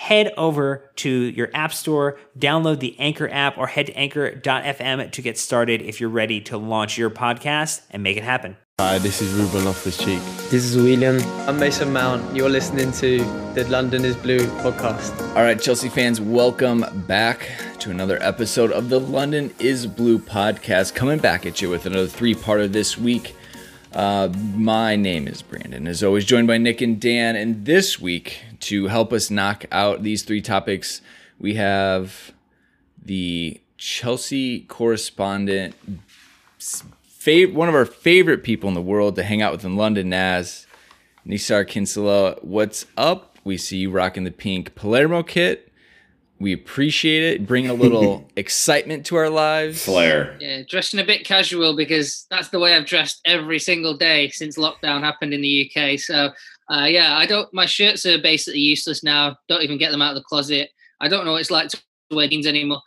Head over to your app store, download the Anchor app, or head to anchor.fm to get started if you're ready to launch your podcast and make it happen. Hi, this is Ruben Loftus Cheek. This is Willian. I'm Mason Mount. You're listening to the London is Blue podcast. All right, Chelsea fans, welcome back to another episode of the London is Blue podcast. Coming back at you with another three part of this week. Uh, my name is Brandon, as always, joined by Nick and Dan. And this week, to help us knock out these three topics, we have the Chelsea correspondent fav- one of our favorite people in the world to hang out with in London, Naz, Nizaar Kinsella. What's up? We see you rocking the pink Palermo kit. We appreciate it, Bring a little excitement to our lives. Flair. Yeah, dressing a bit casual because that's the way I've dressed every single day since lockdown happened in the UK. So, uh, yeah, I don't. My shirts are basically useless now. Don't even get them out of the closet. I don't know what it's like to wear jeans anymore.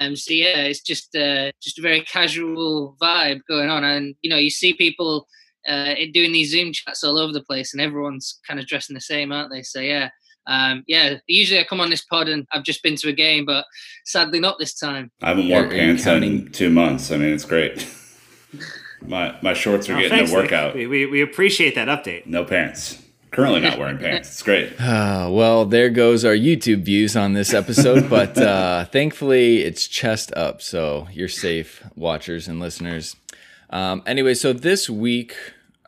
Um, so yeah, it's just uh, just a very casual vibe going on, and you know, you see people uh, doing these Zoom chats all over the place, and everyone's kind of dressing the same, aren't they? So yeah, um, yeah. Usually I come on this pod and I've just been to a game, but sadly not this time. I haven't worn pants in two months. I mean, it's great. my my shorts are Oh, getting thanks, a workout. We, we, we appreciate that update. No pants. Currently not wearing pants. It's great. Uh, well, there goes our YouTube views on this episode, but uh, thankfully it's chest up, so you're safe, watchers and listeners. Um, anyway, so this week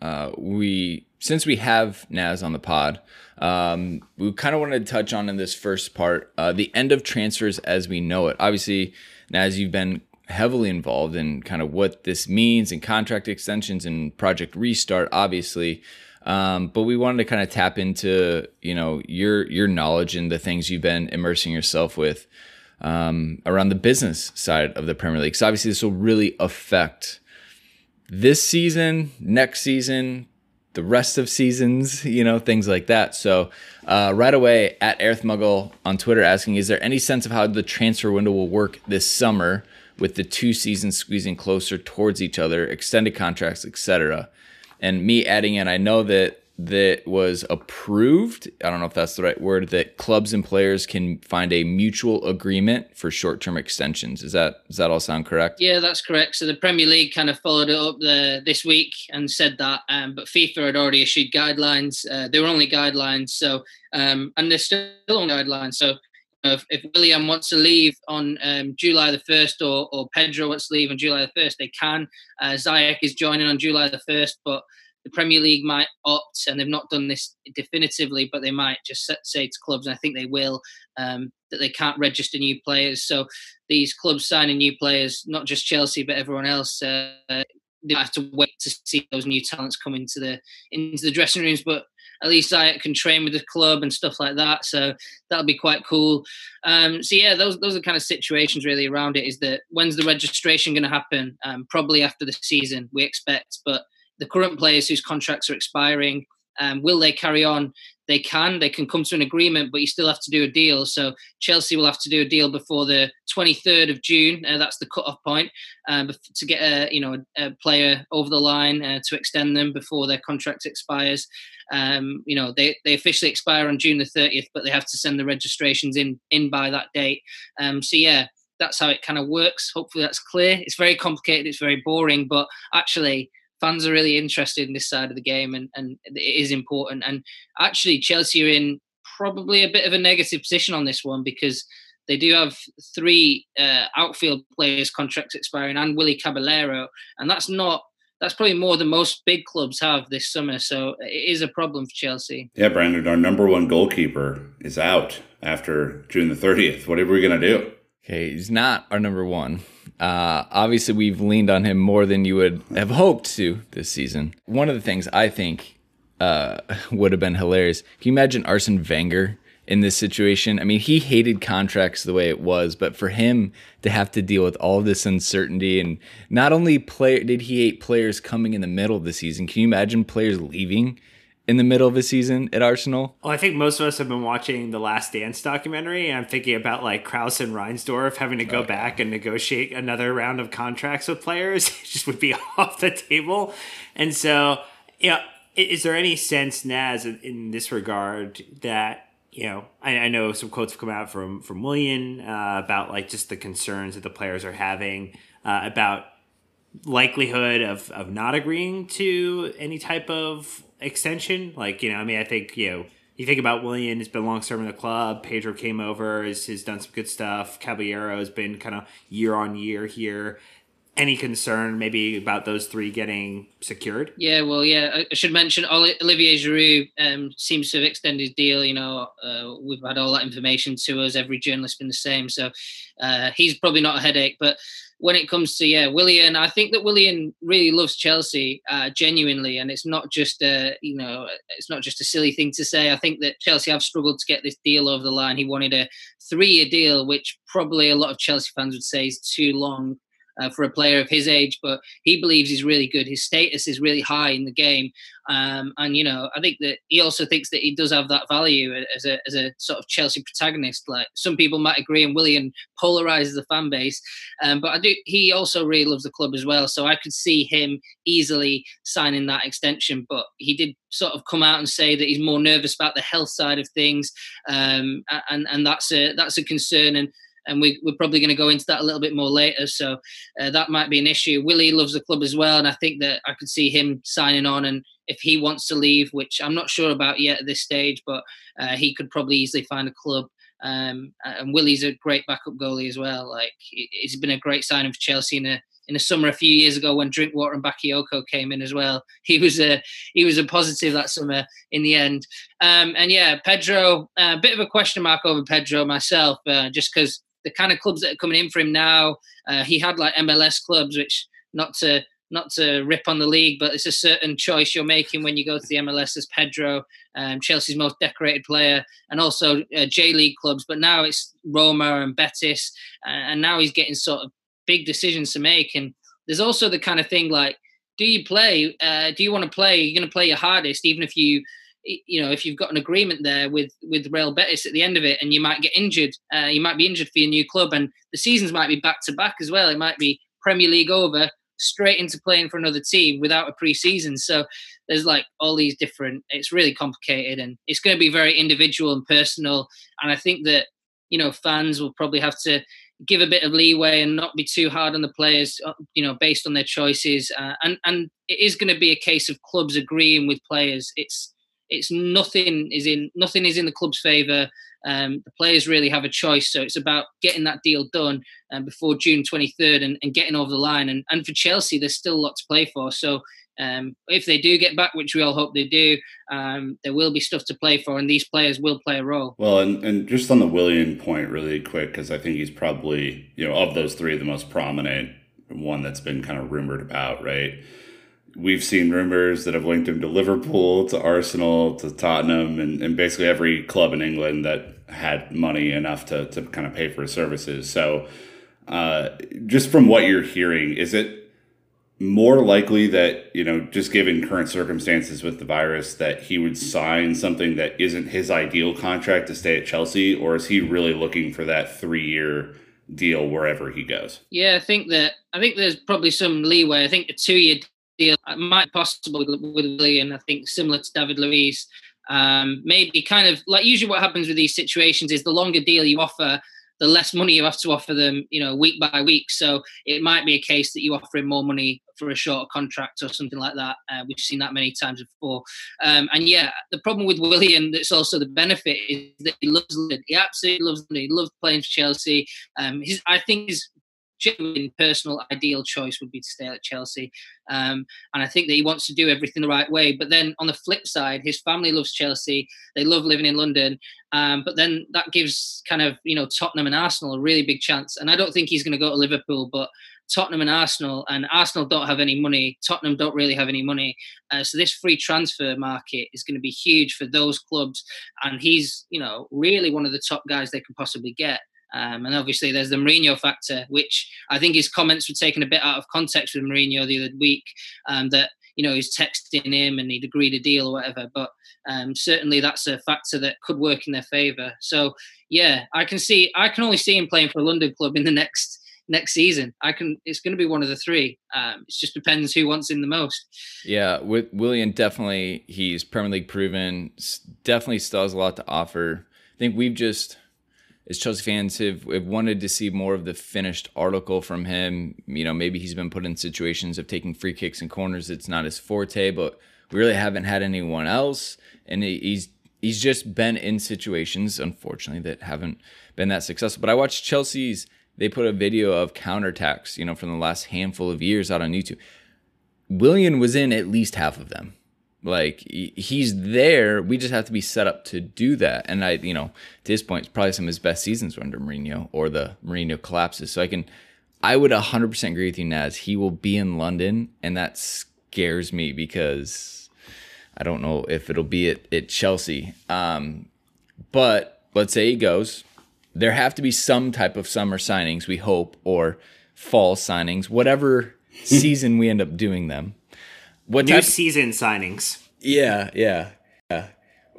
uh, we since we have Naz on the pod, um, we kind of wanted to touch on in this first part uh, the end of transfers as we know it. Obviously, Naz, you've been heavily involved in kind of what this means and contract extensions and project restart, obviously. Um, but we wanted to kind of tap into you know your your knowledge and the things you've been immersing yourself with um, around the business side of the Premier League. So obviously, this will really affect this season, next season, the rest of seasons, you know, things like that. So, uh, right away at Earthmuggle on Twitter asking, is there any sense of how the transfer window will work this summer with the two seasons squeezing closer towards each other, extended contracts, etc.? And me adding in, I know that that was approved. I don't know if that's the right word. That clubs and players can find a mutual agreement for short-term extensions. Is that does that all sound correct? Yeah, that's correct. So the Premier League kind of followed it up the, this week and said that, um, but FIFA had already issued guidelines. Uh, they were only guidelines, so um, and they're still on guidelines. So if, if Willian wants to leave on um, July the first, or, or Pedro wants to leave on July the first, they can. Uh, Ziyech is joining on July the first, but the Premier League might opt, and they've not done this definitively, but they might just say to clubs, and I think they will, um, that they can't register new players. So these clubs signing new players, not just Chelsea but everyone else, uh, they have to wait to see those new talents come into the into the dressing rooms. But at least I can train with the club and stuff like that. So that'll be quite cool. Um, so yeah, those those are kind of situations really around it. Is that when's the registration going to happen? Um, probably after the season, we expect. But the current players whose contracts are expiring, um, will they carry on? They can. They can come to an agreement, but you still have to do a deal. So Chelsea will have to do a deal before the 23rd of June. Uh, that's the cut-off point uh, to get a you know a, player over the line uh, to extend them before their contract expires. Um, you know they, they officially expire on June the 30th, but they have to send the registrations in in by that date. Um, so yeah, that's how it kind of works. Hopefully that's clear. It's very complicated. It's very boring, but actually fans are really interested in this side of the game and, and it is important. And actually, Chelsea are in probably a bit of a negative position on this one because they do have three uh, outfield players contracts expiring and Willy Caballero, and that's not that's probably more than most big clubs have this summer. So it is a problem for Chelsea. Yeah, Brandon, our number one goalkeeper is out after June the 30th. What are we going to do? Okay, he's not our number one. Uh, obviously, we've leaned on him more than you would have hoped to this season. One of the things I think uh, would have been hilarious. Can you imagine Arsene Wenger in this situation? I mean, he hated contracts the way it was, but for him to have to deal with all this uncertainty and not only play did he hate players coming in the middle of the season. Can you imagine players leaving? In the middle of a season at Arsenal? Well, I think most of us have been watching the Last Dance documentary, and I'm thinking about like Krause and Reinsdorf having to go okay. back and negotiate another round of contracts with players. it just would be off the table. And so, yeah, is there any sense, Naz, in this regard that you know, I, I, know some quotes have come out from from Willian uh, about like just the concerns that the players are having uh, about likelihood of of not agreeing to any type of extension. Like, you know, I mean, I think, you know, you think about Willian has been long serving the club. Pedro came over, has, has done some good stuff. Caballero has been kind of year on year here. Any concern maybe about those three getting secured? Yeah, well, yeah, I should mention Olivier Giroud um, seems to have extended his deal. You know, uh, we've had all that information to us. Every journalist been the same, so uh, he's probably not a headache. But when it comes to yeah, Willian, I think that Willian really loves Chelsea uh, genuinely, and it's not just a you know it's not just a silly thing to say. I think that Chelsea have struggled to get this deal over the line. He wanted a three-year deal, which probably a lot of Chelsea fans would say is too long uh, for a player of his age, but he believes he's really good. His status is really high in the game, um, and you know, I think that he also thinks that he does have that value as a as a sort of Chelsea protagonist. Like some people might agree, and Willian polarizes the fan base, um, but I do. He also really loves the club as well, so I could see him easily signing that extension. But he did sort of come out and say that he's more nervous about the health side of things, um, and and that's a that's a concern and and we, are probably going to go into that a little bit more later. So uh, that might be an issue. Willy loves the club as well, and I think that I could see him signing on. And if he wants to leave, which I'm not sure about yet at this stage, but uh, he could probably easily find a club. Um, and Willy's a great backup goalie as well. Like he's been a great signing for Chelsea in a in the summer a few years ago when Drinkwater and Bakayoko came in as well. He was a he was a positive that summer in the end. Um, and yeah, Pedro, a uh, bit of a question mark over Pedro myself, uh, just because the kind of clubs that are coming in for him now. Uh, he had like MLS clubs, which not to not to rip on the league, but it's a certain choice you're making when you go to the MLS as Pedro, um, Chelsea's most decorated player, and also uh, J League clubs. But now it's Roma and Betis, and now he's getting sort of big decisions to make. And there's also the kind of thing like, do you play? Uh, do you want to play? You're going to play your hardest, even if you you know, if you've got an agreement there with with Real Betis at the end of it, and you might get injured, uh, you might be injured for your new club, and the seasons might be back to back as well. It might be Premier League over, straight into playing for another team without a pre-season. So there's like all these different. It's really complicated, and it's going to be very individual and personal. And I think that you know fans will probably have to give a bit of leeway and not be too hard on the players, uh, you know, based on their choices. Uh, and and it is going to be a case of clubs agreeing with players. It's it's nothing is in nothing is in the club's favour. Um, the players really have a choice, so it's about getting that deal done um, before June 23rd and, and, getting over the line. And, and for Chelsea, there's still a lot to play for. So um, if they do get back, which we all hope they do, um, there will be stuff to play for, and these players will play a role. Well, and, and just on the Willian point, really quick, because I think he's probably, you know, of those three, the most prominent one that's been kind of rumored about, right? We've seen rumors that have linked him to Liverpool, to Arsenal, to Tottenham, and, and basically every club in England that had money enough to, to kind of pay for his services. So, uh, just from what you're hearing, is it more likely that you know just given current circumstances with the virus that he would sign something that isn't his ideal contract to stay at Chelsea or is he really looking for that 3 year deal wherever he goes yeah i think that i think there's probably some leeway i think a 2 year deal might possible with, Willian i think similar to David Luiz um, maybe kind of like usually what happens with these situations is the longer deal you offer the less money you have to offer them, you know, week by week. So it might be a case that you offer him more money for a shorter contract or something like that. Uh, we've seen that many times before. Um, and yeah, the problem with Willian, that's also the benefit, is that he loves London. He absolutely loves London. He loves playing for Chelsea. Um, his, I think his genuine personal ideal choice would be to stay at Chelsea. Um, and I think that he wants to do everything the right way. But then on the flip side, his family loves Chelsea. They love living in London. Um, but then that gives kind of, you know, Tottenham and Arsenal a really big chance. And I don't think he's going to go to Liverpool, but Tottenham and Arsenal, and Arsenal don't have any money. Tottenham don't really have any money. Uh, so this free transfer market is going to be huge for those clubs. And he's, you know, really one of the top guys they can possibly get. Um, and obviously, there's the Mourinho factor, which I think his comments were taken a bit out of context with Mourinho the other week. Um, that you know he's texting him and he'd agreed a deal or whatever. But um, certainly, that's a factor that could work in their favour. So yeah, I can see. I can only see him playing for a London club in the next next season. I can. It's going to be one of the three. Um, it just depends who wants him the most. Yeah, with Willian, definitely he's Premier League proven. Definitely still has a lot to offer. I think we've just as Chelsea fans have, have wanted to see more of the finished article from him. You know, maybe he's been put in situations of taking free kicks and corners. It's not his forte, but we really haven't had anyone else. And he's he's just been in situations, unfortunately, that haven't been that successful. But I watched Chelsea's. They put a video of counterattacks, you know, from the last handful of years out on YouTube. Willian was in at least half of them. Like he's there. We just have to be set up to do that. And I, you know, to his point, it's probably some of his best seasons were under Mourinho or the Mourinho collapses. So I can, I would 100% agree with you, Naz. He will be in London, and that scares me because I don't know if it'll be at, at Chelsea. Um, but let's say he goes. There have to be some type of summer signings, we hope, or fall signings, whatever season we end up doing them. What new type- season signings? Yeah, yeah, yeah.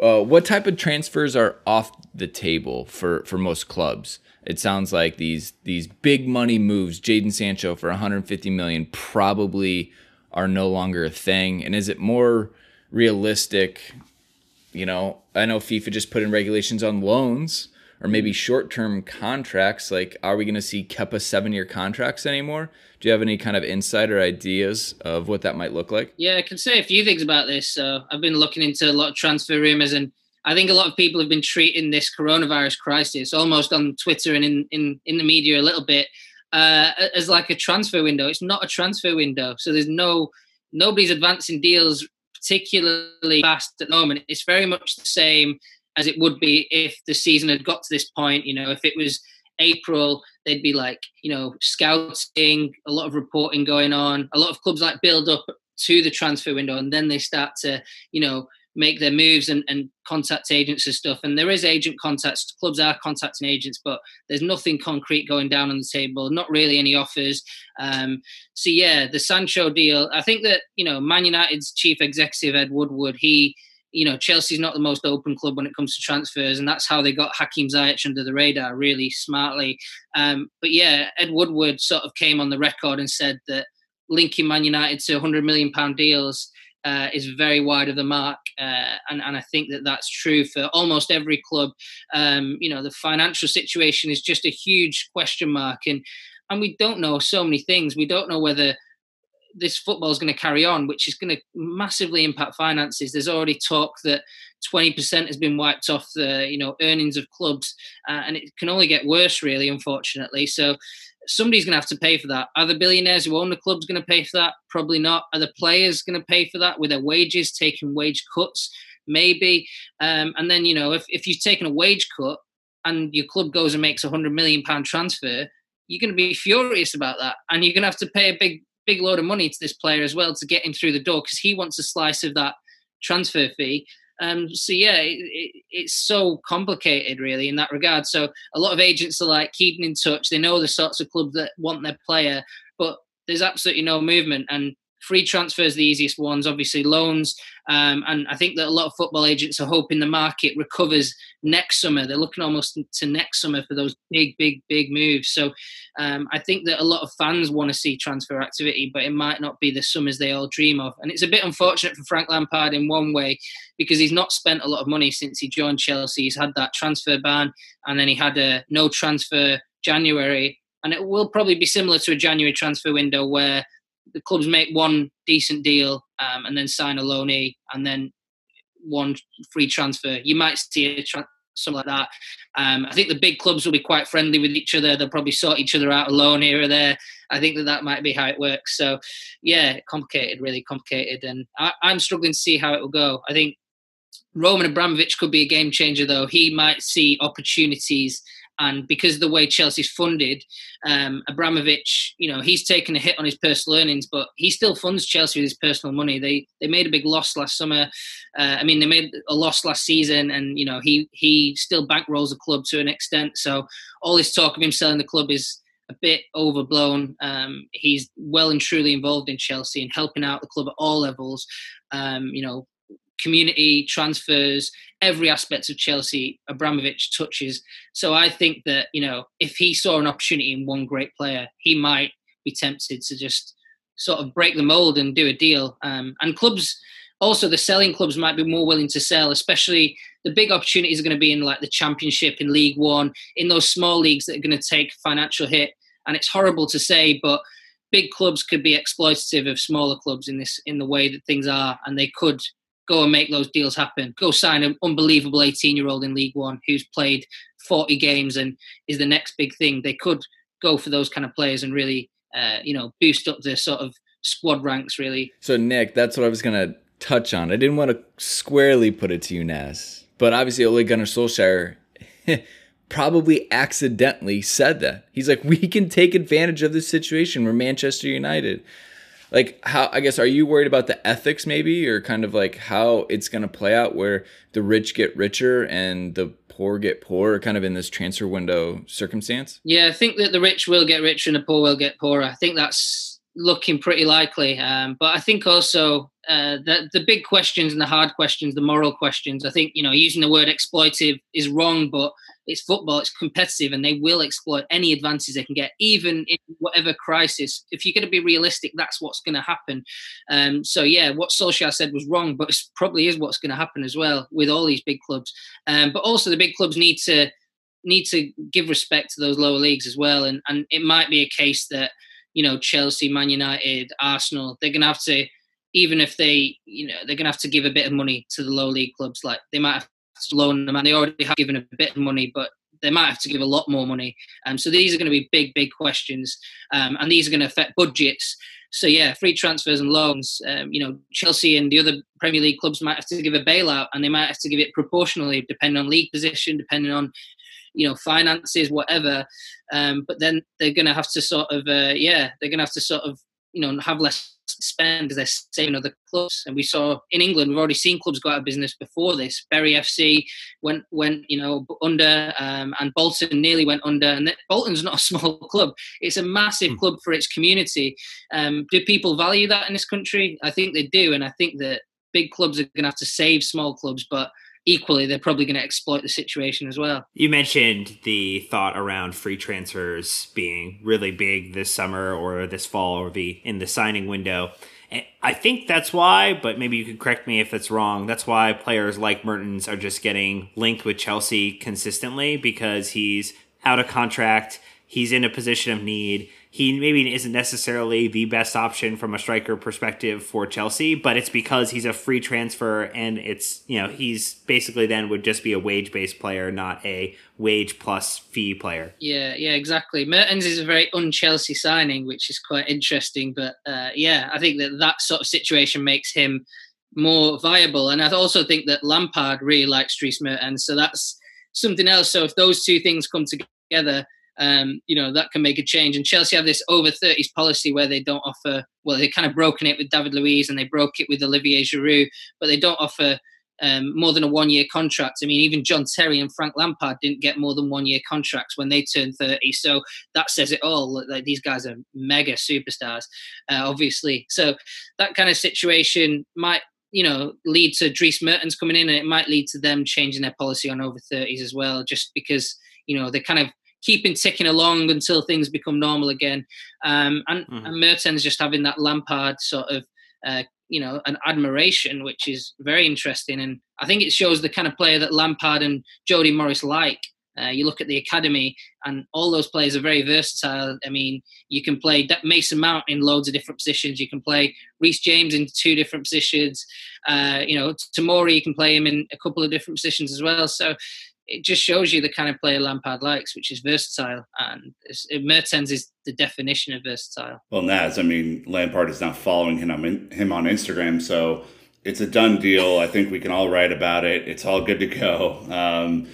Uh, what type of transfers are off the table for for most clubs? It sounds like these these big money moves, Jadon Sancho for 150 million, probably are no longer a thing. And is it more realistic? You know, I know FIFA just put in regulations on loans or maybe short term contracts. Like, are we going to see Kepa seven year contracts anymore? Do you have any kind of insight or ideas of what that might look like? Yeah, I can say a few things about this. So I've been looking into a lot of transfer rumors, and I think a lot of people have been treating this coronavirus crisis almost on Twitter and in in, in the media a little bit uh, as like a transfer window. It's not a transfer window, so there's no nobody's advancing deals particularly fast at the moment. It's very much the same as it would be if the season had got to this point. You know, if it was April, they'd be like, you know, scouting, a lot of reporting going on. A lot of clubs like build up to the transfer window and then they start to, you know, make their moves and, and contact agents and stuff. And there is agent contacts. Clubs are contacting agents, but there's nothing concrete going down on the table. Not really any offers. Um, so yeah, the Sancho deal. I think that you know Man United's chief executive Ed Woodward. He you know, Chelsea's not the most open club when it comes to transfers, and that's how they got Hakim Ziyech under the radar really smartly. Um, but yeah, Ed Woodward sort of came on the record and said that linking Man United to 100 million pound deals uh, is very wide of the mark, uh, and and I think that that's true for almost every club. Um, you know, the financial situation is just a huge question mark, and and we don't know so many things. We don't know whether this football is going to carry on, which is going to massively impact finances. There's already talk that 20% has been wiped off the you know earnings of clubs, uh, and it can only get worse, really, unfortunately. So somebody's going to have to pay for that. Are the billionaires who own the clubs going to pay for that? Probably not. Are the players going to pay for that with their wages, taking wage cuts? Maybe. Um, and then, you know, if, if you've taken a wage cut and your club goes and makes a hundred million pound transfer, you're going to be furious about that. And you're going to have to pay a big, big load of money to this player as well to get him through the door because he wants a slice of that transfer fee. Um, so yeah, it, it, it's so complicated really in that regard. So a lot of agents are like keeping in touch. They know the sorts of clubs that want their player, but there's absolutely no movement. And free transfers the easiest ones obviously loans. Um, and i think that a lot of football agents are hoping the market recovers next summer. They're looking almost to next summer for those big big big moves. So um, i think that a lot of fans want to see transfer activity but it might not be the summers they all dream of. And it's a bit unfortunate for frank lampard in one way because he's not spent a lot of money since he joined chelsea. He's had that transfer ban and then he had a no transfer january. And it will probably be similar to a january transfer window where the clubs make one decent deal um, and then sign a loanee and then one free transfer. You might see a tra- something like that. Um, I think the big clubs will be quite friendly with each other. They'll probably sort each other out a loan here or there. I think that that might be how it works. So, yeah, complicated, really complicated, and I, I'm struggling to see how it will go. I think Roman Abramovich could be a game changer, though. He might see opportunities and because of the way Chelsea's funded, um, Abramovich, you know, he's taken a hit on his personal earnings, but he still funds Chelsea with his personal money. They they made a big loss last summer. Uh, I mean, they made a loss last season, and you know, he he still bankrolls the club to an extent. So all this talk of him selling the club is a bit overblown. Um, he's well and truly involved in Chelsea and helping out the club at all levels. Um, you know, community transfers, every aspect of Chelsea, Abramovich touches. So I think that you know if he saw an opportunity in one great player, he might be tempted to just sort of break the mold and do a deal. Um, and clubs, also the selling clubs might be more willing to sell, especially the big opportunities are going to be in like the Championship, in League One, in those small leagues that are going to take financial hit. And it's horrible to say, but big clubs could be exploitative of smaller clubs in this in the way that things are, and they could go and make those deals happen. Go sign an unbelievable 18 year old in League One who's played 40 games and is the next big thing. They could go for those kind of players and really, uh, you know, boost up the sort of squad ranks, really. So, Nick, that's what I was going to touch on. I didn't want to squarely put it to you, Naz, but obviously, Ole Gunnar Solskjaer. probably accidentally said that. He's like, we can take advantage of this situation. We're Manchester United like how i guess are you worried about the ethics maybe? Or kind of like how it's going to play out where the rich get richer and the poor get poorer kind of in this transfer window circumstance? Yeah i think that the rich will get richer and the poor will get poorer. I think that's looking pretty likely um, but i think also uh, the, the big questions and the hard questions the moral questions i think you know using the word exploitive is wrong but it's football, it's competitive, and they will exploit any advances they can get, even in whatever crisis. If you're going to be realistic, that's what's going to happen. Um, so, yeah, what Solskjaer said was wrong, but it probably is what's going to happen as well with all these big clubs. Um, but also, the big clubs need to need to give respect to those lower leagues as well, and and it might be a case that you know Chelsea, Man United, Arsenal, they're going to have to even if they, you know, they're going to have to give a bit of money to the low league clubs. Like they might have to loan them, and they already have given a bit of money, but they might have to give a lot more money. Um, so these are going to be big, big questions, um, and these are going to affect budgets. So yeah, free transfers and loans. Um, you know, Chelsea and the other Premier League clubs might have to give a bailout, and they might have to give it proportionally, depending on league position, depending on you know finances, whatever. Um, but then they're going to have to sort of uh, yeah, they're going to have to sort of you know have less spend as they're saving other clubs. And we saw in England, we've already seen clubs go out of business before this. Bury FC went went you know under, um, and Bolton nearly went under. And Bolton's not a small club; it's a massive mm. club for its community. Um, do people value that in this country? I think they do, and I think that big clubs are going to have to save small clubs, but equally they're probably going to exploit the situation as well. You mentioned the thought around free transfers being really big this summer or this fall or the in the signing window. I think that's why, but maybe you could correct me if it's wrong. That's why players like Mertens are just getting linked with Chelsea consistently because he's out of contract. He's in a position of need he maybe isn't necessarily the best option from a striker perspective for Chelsea, but it's because he's a free transfer and it's, you know, he's basically then would just be a wage based player, not a wage plus fee player. Yeah, yeah, exactly. Mertens is a very un Chelsea signing, which is quite interesting. But uh, yeah, I think that that sort of situation makes him more viable. And I also think that Lampard really likes Dries Mertens. So that's something else. So if those two things come together, um, you know, that can make a change. And Chelsea have this over 30s policy where they don't offer, well, they kind of broken it with David Luiz and they broke it with Olivier Giroud, but they don't offer um, more than a one year contract. I mean, even John Terry and Frank Lampard didn't get more than one year contracts when they turned 30. So that says it all. Like these guys are mega superstars, uh, obviously. So that kind of situation might, you know, lead to Dries Mertens coming in and it might lead to them changing their policy on over 30s as well, just because, you know, they kind of keeping ticking along until things become normal again. Um, and, mm-hmm. and Mertens just having that Lampard sort of, uh, you know, an admiration, which is very interesting. And I think it shows the kind of player that Lampard and Jody Morris like. Uh, you look at the academy, and all those players are very versatile. I mean, you can play Mason Mount in loads of different positions. You can play Reece James in two different positions. Uh, you know, Tomori, you can play him in a couple of different positions as well. So it just shows you the kind of player Lampard likes, which is versatile. And Mertens is the definition of versatile. Well, Naz, I mean, Lampard is not following him on, him on Instagram, so it's a done deal. I think we can all write about it. It's all good to go. Um,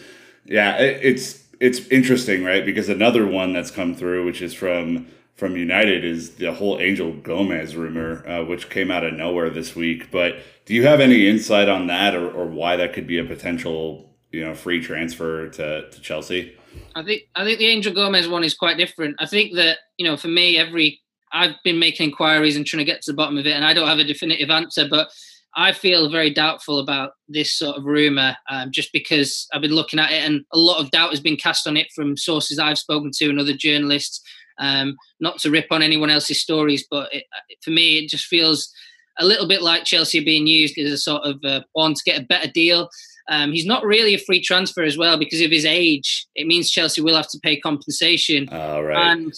yeah, it, it's it's interesting, right? Because another one that's come through, which is from from United, is the whole Angel Gomes rumor, uh, which came out of nowhere this week. But do you have any insight on that, or, or why that could be a potential you know free transfer to, to Chelsea? I think I think the Angel Gomes one is quite different. I think that you know for me every I've been making inquiries and trying to get to the bottom of it, and I don't have a definitive answer, but I feel very doubtful about this sort of rumor, um, just because I've been looking at it, and a lot of doubt has been cast on it from sources I've spoken to and other journalists. Um, not to rip on anyone else's stories, but it, for me, it just feels a little bit like Chelsea being used as a sort of uh, one to get a better deal. Um, he's not really a free transfer as well because of his age. It means Chelsea will have to pay compensation. Oh, right. And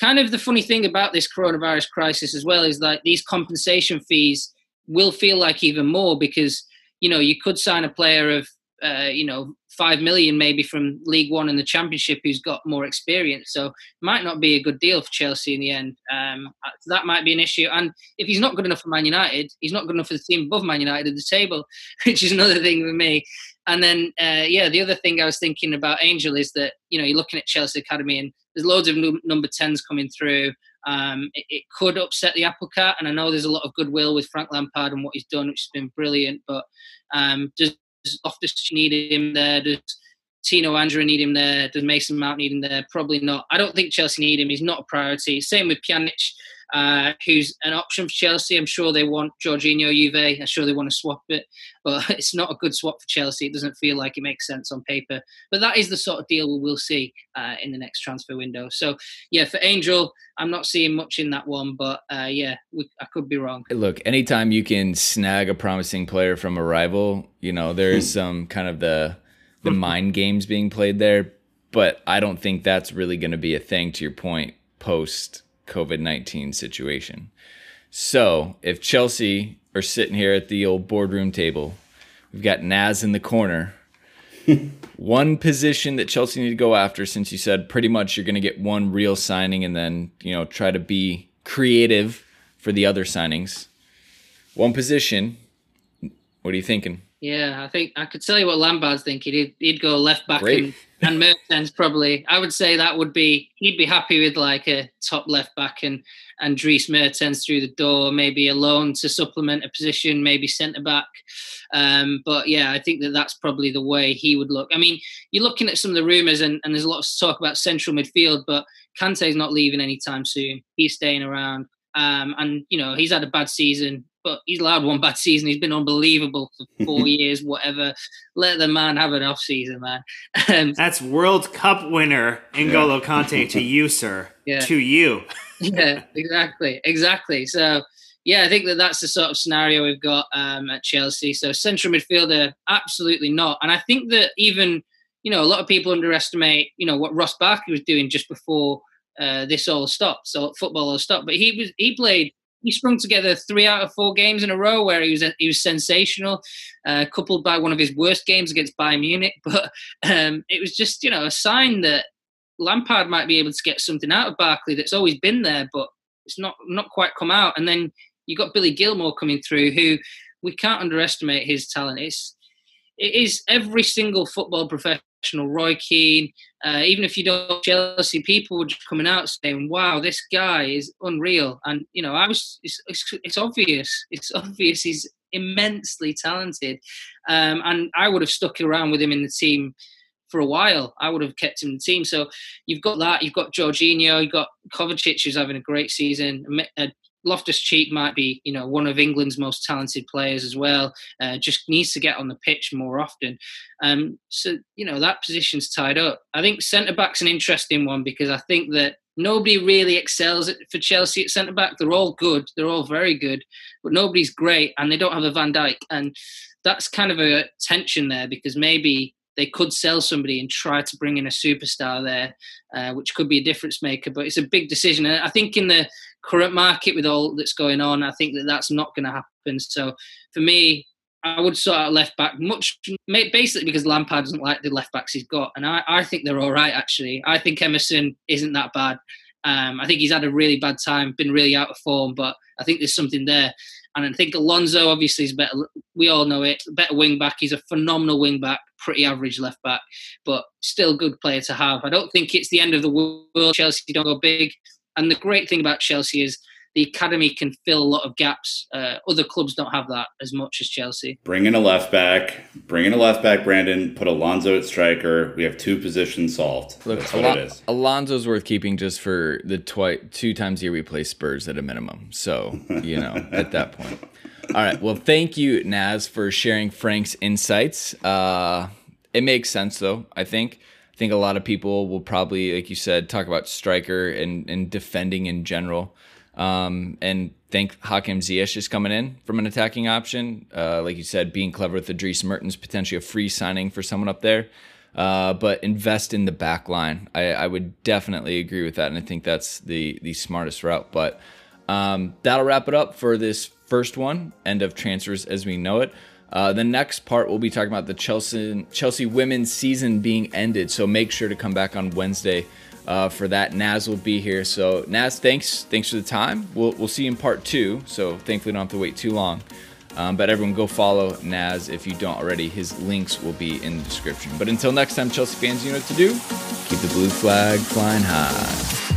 kind of the funny thing about this coronavirus crisis as well is that these compensation fees will feel like even more because you know you could sign a player of uh, you know five million maybe from League One and the Championship who's got more experience. So might not be a good deal for Chelsea in the end. Um, uh, that might be an issue. And if he's not good enough for Man United, he's not good enough for the team above Man United at the table, which is another thing for me. And then uh, yeah, the other thing I was thinking about Angel is that you know you're looking at Chelsea academy and there's loads of number tens coming through. Um, it, it, could upset the apple cart, and I know there's a lot of goodwill with Frank Lampard and what he's done, which has been brilliant. But um, does Loftus need him there? Does Tino Anjorin need him there? Does Mason Mount need him there? Probably not. I don't think Chelsea need him. He's not a priority. Same with Pjanic, uh, who's an option for Chelsea. I'm sure they want Jorginho Juve. I'm sure they want to swap it, but it's not a good swap for Chelsea. It doesn't feel like it makes sense on paper. But that is the sort of deal we will see uh, in the next transfer window. So yeah, for Angel, I'm not seeing much in that one, but uh, yeah, we, I could be wrong. Look, anytime you can snag a promising player from a rival, you know there's some kind of the the mind games being played there. But I don't think that's really going to be a thing. To your point, post COVID nineteen situation. So if Chelsea are sitting here at the old boardroom table, we've got Naz in the corner. one position that Chelsea need to go after, since you said pretty much you're going to get one real signing and then you know try to be creative for the other signings. One position. What are you thinking? Yeah, I think I could tell you what Lampard's thinking. He'd, he'd go left back and, and Mertens probably. I would say that would be he'd be happy with like a top left back and and Dries Mertens through the door, maybe a loan to supplement a position, maybe centre back. Um, but yeah, I think that that's probably the way he would look. I mean, you're looking at some of the rumours, and, and there's a lot of talk about central midfield, but Kante's not leaving anytime soon. He's staying around. Um, and you know he's had a bad season but he's allowed one bad season. He's been unbelievable for four years, whatever. Let the man have an off season, man. Um, That's World Cup winner N'Golo yeah. Kante to you, sir. Yeah. To you. yeah, exactly, exactly. So yeah, I think that that's the sort of scenario we've got um, at Chelsea. So central midfielder, absolutely not. And I think that even you know, a lot of people underestimate, you know, what Ross Barkley was doing just before uh, this all stopped. So football all stopped, but he was he played. He sprung together three out of four games in a row where he was he was sensational, uh, coupled by one of his worst games against Bayern Munich. But um, it was just you know a sign that Lampard might be able to get something out of Barkley that's always been there, but it's not not quite come out. And then you got Billy Gilmour coming through, who we can't underestimate his talent. It's it is every single football professional, Roy Keane, uh, even if you don't Chelsea, people were just coming out saying, "Wow, this guy is unreal." And you know, I was it's, it's, it's obvious, it's obvious he's immensely talented, um, and I would have stuck around with him in the team for a while. I would have kept him in the team. So you've got that. You've got Jorginho. You've got Kovacic, who's having a great season. Uh, Loftus Cheek might be, you know, one of England's most talented players as well. Uh, just needs to get on the pitch more often. Um, so you know that position's tied up. I think centre back's an interesting one because I think that nobody really excels at for Chelsea at centre back. They're all good. They're all very good, but nobody's great, and they don't have a Van Dijk, and that's kind of a tension there because maybe they could sell somebody and try to bring in a superstar there, uh, which could be a difference maker. But it's a big decision. And I think in the current market with all that's going on, I think that that's not going to happen. So for me, I would sort out left back much basically because Lampard doesn't like the left backs he's got, and I, I think they're all right actually. I think Emerson isn't that bad. Um, I think he's had a really bad time, been really out of form, but I think there's something there. And I think Alonso obviously is better. We all know it. Better wing back. He's a phenomenal wing back, pretty average left back, but still good player to have. I don't think it's the end of the world. Chelsea don't go big. And the great thing about Chelsea is the academy can fill a lot of gaps. Uh, other clubs don't have that as much as Chelsea. Bring in a left back. Bring in a left back, Brandon. Put Alonso at striker. We have two positions solved. Look, That's what it is. Alonso's worth keeping just for the twi- two times a year we play Spurs at a minimum. So, you know, at that point. All right. Well, thank you, Naz, for sharing Frank's insights. Uh, it makes sense, though, I think. I think a lot of people will probably, like you said, talk about striker and, and defending in general. Um, and think Hakim Ziyech is coming in from an attacking option. Uh, like you said, being clever with Dries Mertens, potentially a free signing for someone up there. Uh, but invest in the back line. I, I, would definitely agree with that, and I think that's the the smartest route. But um, that'll wrap it up for this first one. End of transfers as we know it. Uh, the next part we'll be talking about the Chelsea Chelsea women's season being ended. So make sure to come back on Wednesday uh, for that. Naz will be here. So Naz, thanks, thanks for the time. We'll we'll see you in part two. So thankfully, don't have to wait too long. Um, but everyone, go follow Naz if you don't already. His links will be in the description. But until next time, Chelsea fans, you know what to do. Keep the blue flag flying high.